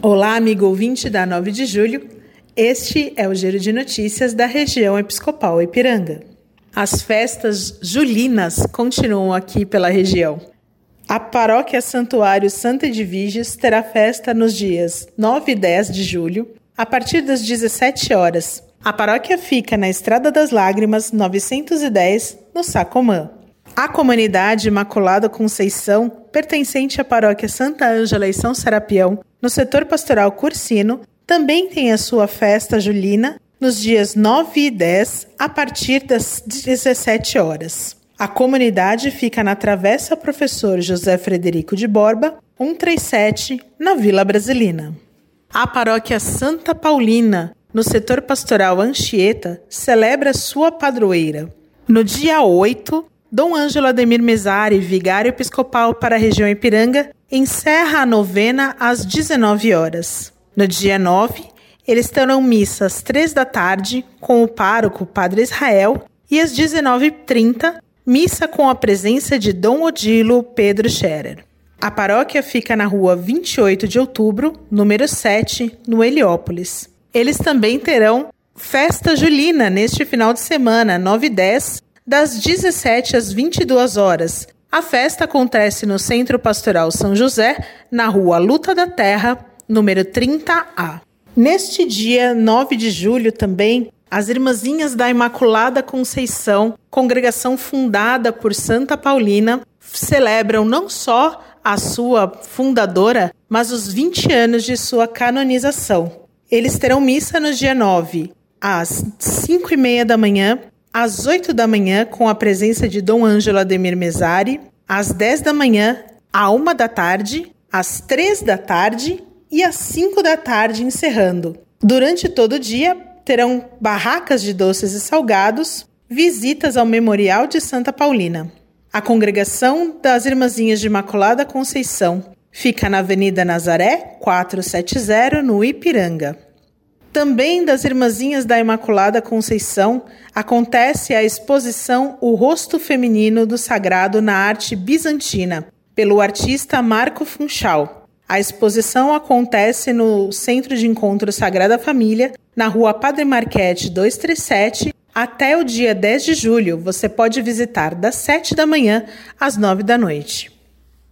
Olá, amigo ouvinte da 9 de julho. Este é o Giro de Notícias da região episcopal Ipiranga. As festas julinas continuam aqui pela região. A paróquia Santuário Santa Edviges terá festa nos dias 9 e 10 de julho, a partir das 17 horas. A paróquia fica na Estrada das Lágrimas, 910, no Sacomã. A comunidade Imaculada Conceição, pertencente à paróquia Santa Ângela e São Serapião, no setor pastoral Cursino, também tem a sua festa julina nos dias 9 e 10, a partir das 17 horas. A comunidade fica na Travessa Professor José Frederico de Borba, 137, na Vila Brasilina. A paróquia Santa Paulina, no setor pastoral Anchieta, celebra sua padroeira. No dia 8, Dom Ângelo Ademir Mesari, vigário episcopal para a região Ipiranga, encerra a novena às 19 horas. No dia 9, eles terão missa às 3 da tarde com o pároco Padre Israel e às 19h30, missa com a presença de Dom Odilo Pedro Scherer. A paróquia fica na rua 28 de outubro, número 7, no Heliópolis. Eles também terão festa julina neste final de semana, 9 e 10, das 17 às 22 horas. A festa acontece no Centro Pastoral São José, na rua Luta da Terra, número 30A. Neste dia 9 de julho também, as Irmãzinhas da Imaculada Conceição, congregação fundada por Santa Paulina, celebram não só a sua fundadora, mas os 20 anos de sua canonização. Eles terão missa no dia 9, às 5 e meia da manhã, às 8 da manhã, com a presença de Dom Ângelo Ademir Mesari, às 10 da manhã, à 1 da tarde, às 3 da tarde e às 5 da tarde, encerrando. Durante todo o dia, terão barracas de doces e salgados, visitas ao Memorial de Santa Paulina. A congregação das Irmãzinhas de Imaculada Conceição fica na Avenida Nazaré, 470, no Ipiranga. Também das Irmãzinhas da Imaculada Conceição acontece a exposição O Rosto Feminino do Sagrado na Arte Bizantina, pelo artista Marco Funchal. A exposição acontece no Centro de Encontro Sagrada Família, na rua Padre Marquete 237, até o dia 10 de julho. Você pode visitar das 7 da manhã às 9 da noite.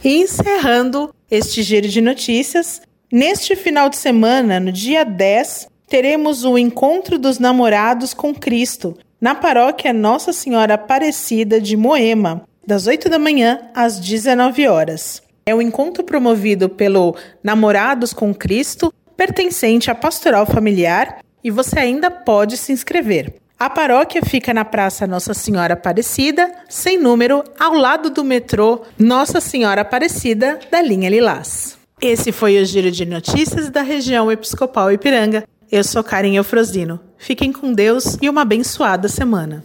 Encerrando este giro de notícias, neste final de semana, no dia 10, teremos o Encontro dos Namorados com Cristo, na paróquia Nossa Senhora Aparecida de Moema, das 8 da manhã às 19 horas. É um encontro promovido pelo Namorados com Cristo, pertencente à Pastoral Familiar, e você ainda pode se inscrever. A paróquia fica na Praça Nossa Senhora Aparecida, sem número, ao lado do metrô Nossa Senhora Aparecida, da linha Lilás. Esse foi o Giro de Notícias da região Episcopal Ipiranga. Eu sou Karen Eufrosino. Fiquem com Deus e uma abençoada semana.